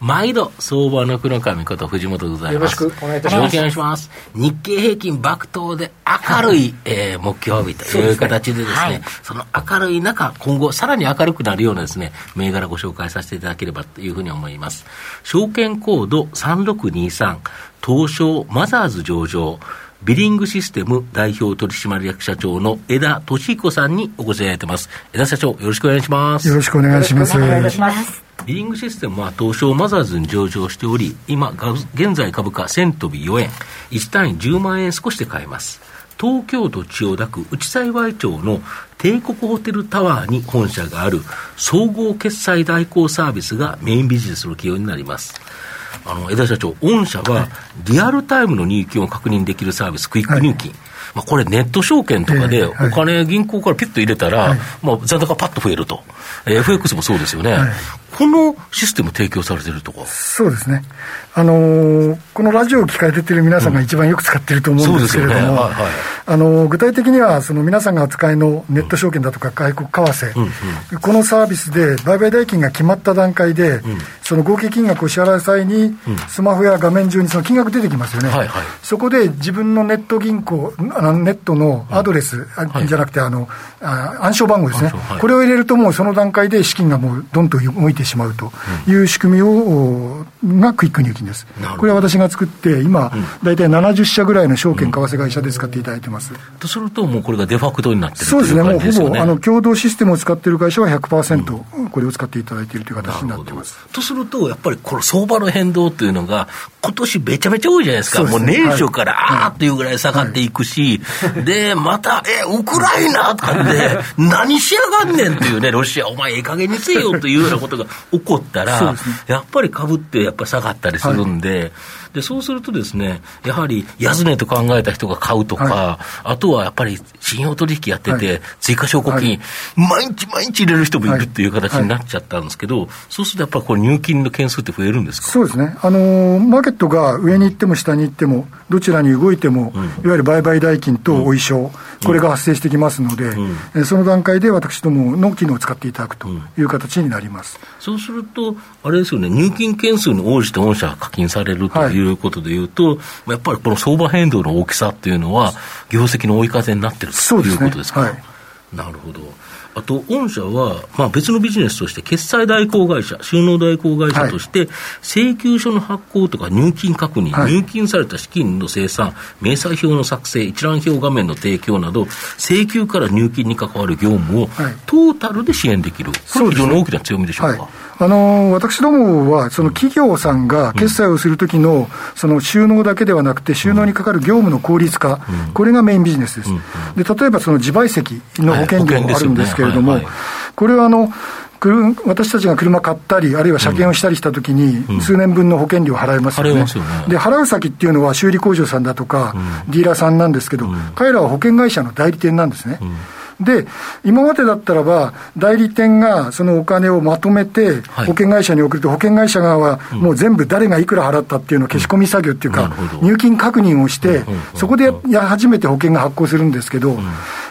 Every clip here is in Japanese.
毎度、相場の黒神こと藤本でございます。よろしくお願いいたします。よろしくお願いします。日経平均爆投で明るい、えー、目標を帯びという形でですね、はい、その明るい中、今後さらに明るくなるようなですね、銘柄ご紹介させていただければというふうに思います。証券コード3623、東証マザーズ上場、ビリングシステム代表取締役社長の枝俊彦さんにお越しいただいてます。枝社長、よろしくお願いします。よろしくお願いします。お願いします。ビリングシステムは東証マザーズに上場しており、今、現在株価1000飛び4円、1単位10万円少しで買えます。東京都千代田区内幸町の帝国ホテルタワーに本社がある総合決済代行サービスがメインビジネスの企業になります。あの、枝社長、御社はリアルタイムの入金を確認できるサービス、クイック入金。はいまあ、これ、ネット証券とかで、お金、銀行からピュッと入れたら、まあ、残高パッと増えると、FX もそうですよね、このシステム提供されてるとか。そうですね、あのー、このラジオを聞かれてる皆さんが一番よく使ってると思うんですけれども、あの具体的には、その皆さんが扱いのネット証券だとか外国為替、うんうん、このサービスで売買代金が決まった段階で、うん、その合計金額を支払う際に、スマホや画面上にその金額出てきますよね、はいはい、そこで自分のネット銀行、あのネットのアドレス、うん、じゃなくてあの、あ暗証番号ですね、はい、これを入れると、もうその段階で資金がもうどんどん動いてしまうという仕組みを、がクイック入金です。これは私が作って、今、大体70社ぐらいの証券為替会社で使っていただいてます。とすると、もうこれがデファクトになってるそうですね、もうほぼあの共同システムを使っている会社は100%、これを使っていただいているという形になってます。とすると、やっぱりこの相場の変動というのが、今年めちゃめちゃ多いじゃないですか、すね、もう年初からあーっていうぐらい下がっていくし、はい、で、また、え、ウクライナとかで、何しやがんねんっていうね、ロシア、お前、ええ加減にせよというようなことが起こったら、ね、やっぱり株ってやっぱ下がったりするんで、はいでそうするとですね、やはり安値と考えた人が買うとか、はい、あとはやっぱり信用取引やってて、はい、追加証拠金、毎日毎日入れる人もいるっていう形になっちゃったんですけど、そうするとやっぱりこれ入金の件数って増えるんですか？そうですね、あのー、マーケットが上に行っても下に行っても、どちらに動いても、うん、いわゆる売買代金とお衣装、うん、これが発生してきますので、うん、その段階で私どもの機能を使っていただくという形になります。そうすると、あれですよね、入金件数に応じて御社課金されるといういうことでいうと、やっぱりこの相場変動の大きさっていうのは、業績の追い風になってるということですか？すねはい、なるほど。あと、御社は、まあ、別のビジネスとして、決済代行会社、収納代行会社として、請求書の発行とか入金確認、はい、入金された資金の生産、明細表の作成、一覧表画面の提供など、請求から入金に関わる業務を、トータルで支援できる、これは非常に大きな強みでしょうか？あの私どもは、その企業さんが決済をするときの、その収納だけではなくて、収納にかかる業務の効率化、これがメインビジネスです。で例えばその自賠責の保険料もあるんですけれども、これはあの、私たちが車買ったり、あるいは車検をしたりしたときに、数年分の保険料払えますよね。で、払う先っていうのは修理工場さんだとか、ディーラーさんなんですけど、彼らは保険会社の代理店なんですね。で、今までだったらば、代理店がそのお金をまとめて、保険会社に送ると、保険会社側はもう全部誰がいくら払ったっていうのを消し込み作業っていうか、入金確認をして、そこでや初めて保険が発行するんですけど、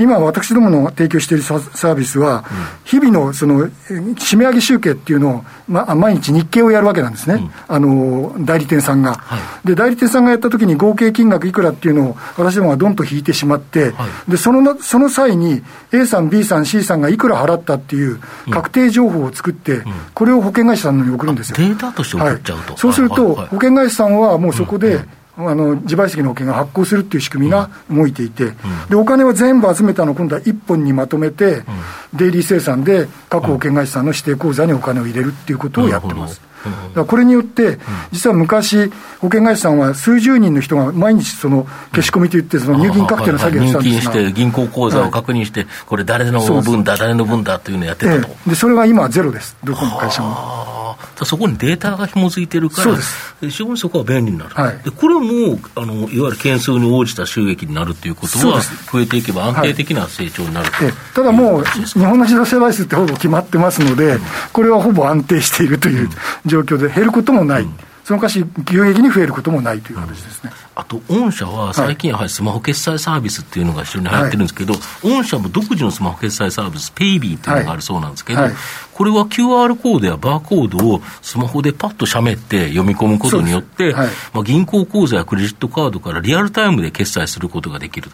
今、私どもの提供しているサービスは、日々のその締め上げ集計っていうのを、ま、毎日日経をやるわけなんですね、あの代理店さんが。で、代理店さんがやったときに合計金額いくらっていうのを、私どもがどんと引いてしまって、でそのその際に、A さん、B さん、C さんがいくら払ったっていう確定情報を作って、これを保険会社さんに送るんですよ。データとして送っちゃうと。そうすると、保険会社さんはもうそこで、あの自賠責の保険が発行するっていう仕組みが動いていて、うん、でお金は全部集めたのを今度は1本にまとめて、うん、デイリー生産で各保険会社さんの指定口座にお金を入れるっていうことをやってます。だこれによって、実は昔、保険会社さんは数十人の人が毎日その消し込みといって、その入金確定の作業をしたんですが、入金して、銀行口座を確認して、これ、誰の分だ、誰の分だというのをやってたと。でそれが今はゼロです、どこの会社も。そこにデータが紐づいてるから、そうです。非常にそこは便利になる、はい。でこれもあのいわゆる件数に応じた収益になるということは増えていけば安定的な成長になると、ええ。ただもう、日本の自動車台数ってほぼ決まってますので、これはほぼ安定しているという状況で、減ることもない、そのかし、急激に増えることもないという形ですね。あと、御社は最近やはりスマホ決済サービスっていうのが非常に流行ってるんですけど、御社も独自のスマホ決済サービス、ペイビーっていうのがあるそうなんですけど、はい。はいこれは QR コードやバーコードをスマホでパッとしゃべって読み込むことによって、はい。まあ、銀行口座やクレジットカードからリアルタイムで決済することができる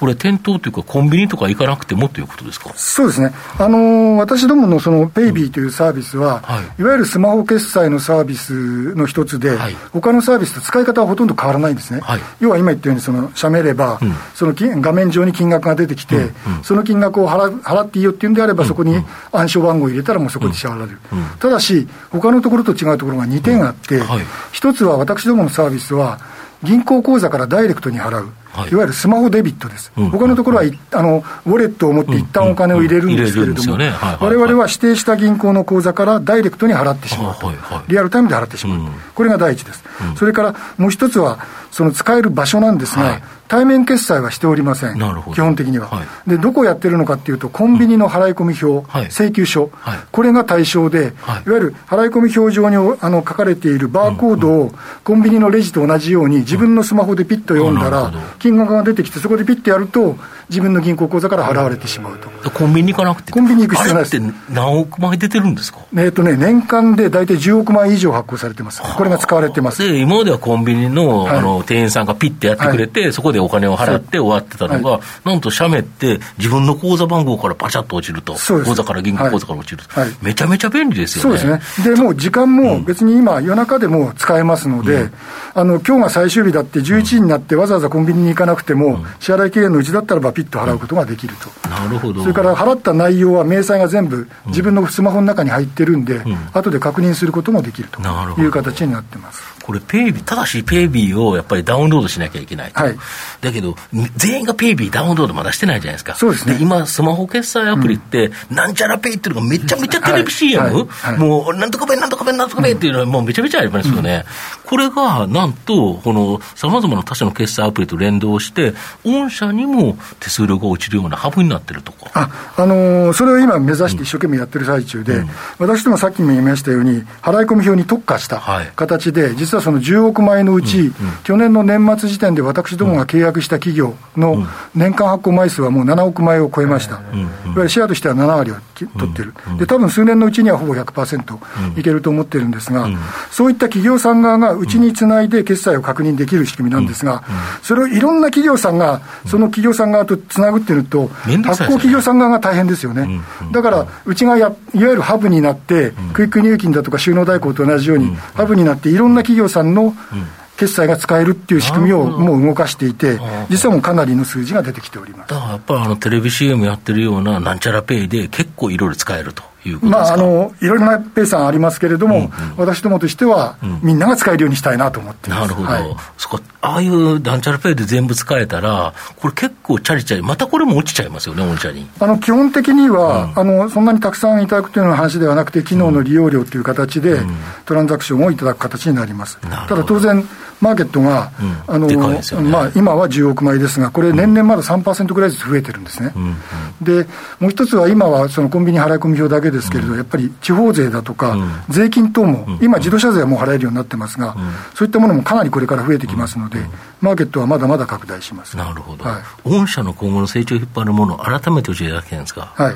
これ、店頭というか、コンビニとか行かなくてもということですか？そうですね、あのー私どものそのペイビーというサービスは、はい。い、わゆるスマホ決済のサービスの一つで、はい。他のサービスと使い方はほとんど変わらないんですね、はい。要は今言ったように、そのしゃべれば、うん。その金画面上に金額が出てきて、その金額を払う払っていいよっていうんであれば、そこに暗証番号を入れたら、もうそこで支払われる、ただし、他のところと違うところが2点あって、はい。一つは私どものサービスは、銀行口座からダイレクトに払う。はい。いわゆるスマホデビットです、うん他のところはい。あのウォレットを持って一旦お金を入れるんですけれども、うんうん。入れるんですよね。は指定した銀行の口座からダイレクトに払ってしまうと、はいはい。リアルタイムで払ってしまう、うん。これが第一です、それからもう一つは、その使える場所なんですが、はい。対面決済はしておりません。基本的には、はい。で、どこをやってるのかっていうと、コンビニの払い込み表、はい。請求書、はい。これが対象で、はい。い、わゆる払い込み表上にあの書かれているバーコードをコンビニのレジと同じように、自分のスマホでピッと読んだら金額が出てきて、そこでピッとやると、自分の銀行口座から払われてしまうと。コンビニ行かなくて、コンビニ行く必要ないです。何億枚出てるんですか？えっとね、年間で大体10億枚以上発行されてます。これが使われてます。で、今まではコンビニの,、はい。あの店員さんがピッてやってくれて、そこでお金を払って終わってたのが、はなんと写メって、自分の口座番号からパチャッと落ちると、口座から銀行口座から落ちると、はい。はい。めちゃめちゃ便利ですよね。そうですね。で、もう時間も別に今、夜中でも使えますので、あの、今日が最終日だって11時になってわざわざコンビニに行かなくても、支払い期限のうちだったらばピッと払うことができると。なるほど。それから払った内容は明細が全部自分のスマホの中に入ってるんで、後で確認することもできるという形になってます。これ、ペイビー、ただしペイビーをやっぱりダウンロードしなきゃいけない。と。はい。だけど、全員がペイビーダウンロードまだしてないじゃないですか。そうですね。今、スマホ決済アプリって、なんちゃらペイっていうのがめちゃめちゃテレビ CM、はいはい。はい。もう、なんとかペイ、なんとかペイ、なんとかペイっていうのはもうめちゃめちゃありますよね。これが、なんと、この、様々な他社の決済アプリと連動して、御社にも手数料が落ちるようなハブになってるとか。あ、あのーそれを今目指して一生懸命やってる最中で、私どもさっきも言いましたように、払い込み表に特化したはい。形で、実はその10億枚のうち、去年の年末時点で私どもが契約した企業の年間発行枚数はもう7億枚を超えました。いわゆるシェアとしては7割をき取ってる。で、多分数年のうちにはほぼ100%いけると思ってるんですが、そういった企業さん側がうちにつないで決済を確認できる仕組みなんですが、それをいろんな企業さんが、その企業さん側とつなぐっていうのと、発行企業さん側が大変ですよね。だから、うちがやいわゆるハブになって、クイック入金だとか収納代行と同じように、ハブになって、いろんな企業さんの決済が使えるっていう仕組みをもう動かしていて、実はもうかなりの数字が出てきております。だからやっぱりあのテレビ CM やってるようななんちゃらペイで結構いろいろ使えるということまあ、あのいろいろなペイさんありますけれども、私どもとしては、みんなが使えるようにしたいなと思って。なるほど、はい。そこああいうなんちゃらペイで全部使えたら、これ結構チャリチャリ、またこれも落ちちゃいますよね、御社に。あの基本的には、あの、そんなにたくさんいただくというような話ではなくて、機能の利用料という形で、トランザクションをいただく形になります。ただ当然、マーケットが、あのでかいですよね。まあ、今は10億枚ですが、これ、年々まだ3%ぐらいずつ増えてるんですね。で、もう一つは、今はそのコンビニ払い込み表だけですけれど、やっぱり地方税だとか、税金等も、今、自動車税はもう払えるようになってますが、そういったものもかなりこれから増えてきますので、マーケットはまだまだ拡大します。なるほど、はい。御社の今後の成長を引っ張るものを改めて教えていただきたいんですが。はい。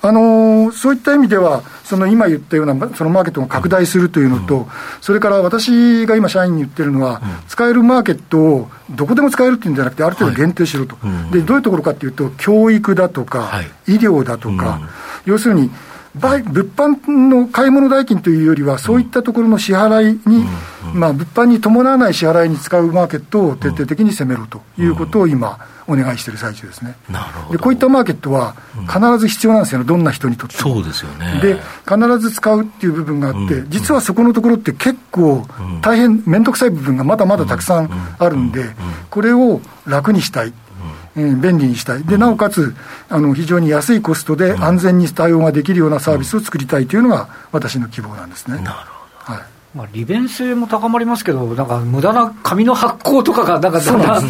あのーそういった意味では、その今言ったようなそのマーケットが拡大するというのと、それから私が今、社員に言ってるのは、使えるマーケットをどこでも使えるっていうんじゃなくて、ある程度限定しろと、でどういうところかっていうと、教育だとか、はい。医療だとか、要するに、ば物販の買い物代金というよりは、そういったところの支払いに、まあ、物販に伴わない支払いに使うマーケットを徹底的に攻めろということを今、お願いしている最中ですね。なるほどでこういったマーケットは必ず必要なんですよね、どんな人にとっても。そうですよね。で、必ず使うっていう部分があって、実はそこのところって結構大変面倒くさい部分がまだまだたくさんあるんで、これを楽にしたい。えー、便利にしたい。で、なおかつ、あの、非常に安いコストで安全に対応ができるようなサービスを作りたいというのが私の希望なんですね。なるほど。はい。まあ、利便性も高まりますけど、なんか無駄な紙の発行とかが、なんかだんだん、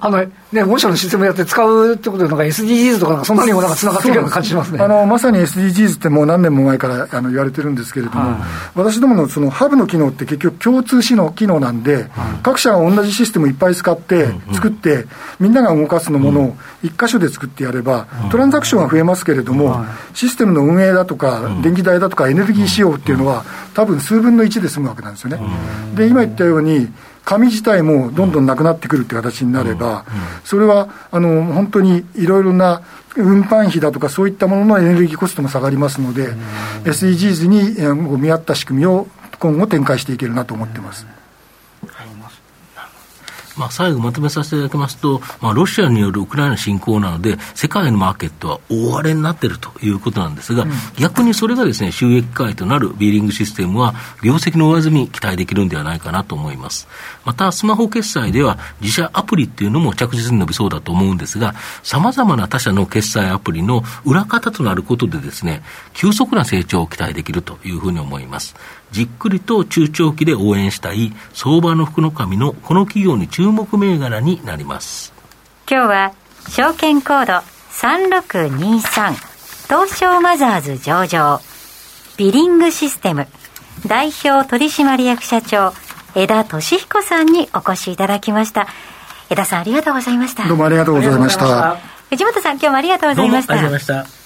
あのね、御社のシステムやって使うってことで、なんか SDGs とか、そんなにもなんかつながってるような感じしますね。あのまさに SDGs ってもう何年も前からあの言われてるんですけれども、はい、私どものそのハブの機能って結局、共通機能機能なんで、はい、各社が同じシステムいっぱい使って、作って、みんなが動かすのものを一箇所で作ってやれば、トランザクションは増えますけれども、システムの運営だとか、電気代だとか、エネルギー使用っていうのは、多分数分の1で済わけなんですよね。で、今言ったように、紙自体もどんどんなくなってくるという形になれば、それはあの本当にいろいろな運搬費だとか、そういったもののエネルギーコストも下がりますので、SDGs に見合った仕組みを今後展開していけるなと思ってます。まあ、最後まとめさせていただきますと、まあ、ロシアによるウクライナ侵攻なので、世界のマーケットは大荒れになっているということなんですが、うん、逆にそれがですね、収益化となるビーリングシステムは、業績の上積み期待できるんではないかなと思います。また、スマホ決済では、自社アプリっていうのも着実に伸びそうだと思うんですが、様々な他社の決済アプリの裏方となることでですね、急速な成長を期待できるというふうに思います。じっくりと中長期で応援したい相場の福の神のこの企業に注目銘柄になります。今日は証券コード3623東証マザーズ上場ビリングシステム代表取締役社長枝俊彦さんにお越しいただきました。枝さんありがとうございました。どうもありがとうございました。藤本さん今日もありがとうございました。ありがとうございました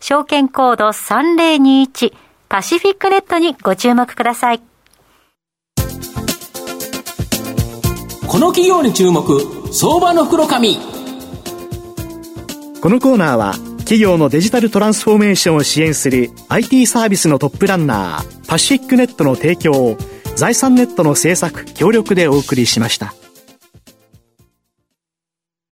証券コード3021パシフィックネットにご注目ください。この企業に注目、相場の袋紙。このコーナーは、企業のデジタルトランスフォーメーションを支援する IT サービスのトップランナー、パシフィックネットの提供を、財産ネットの制作、協力でお送りしました。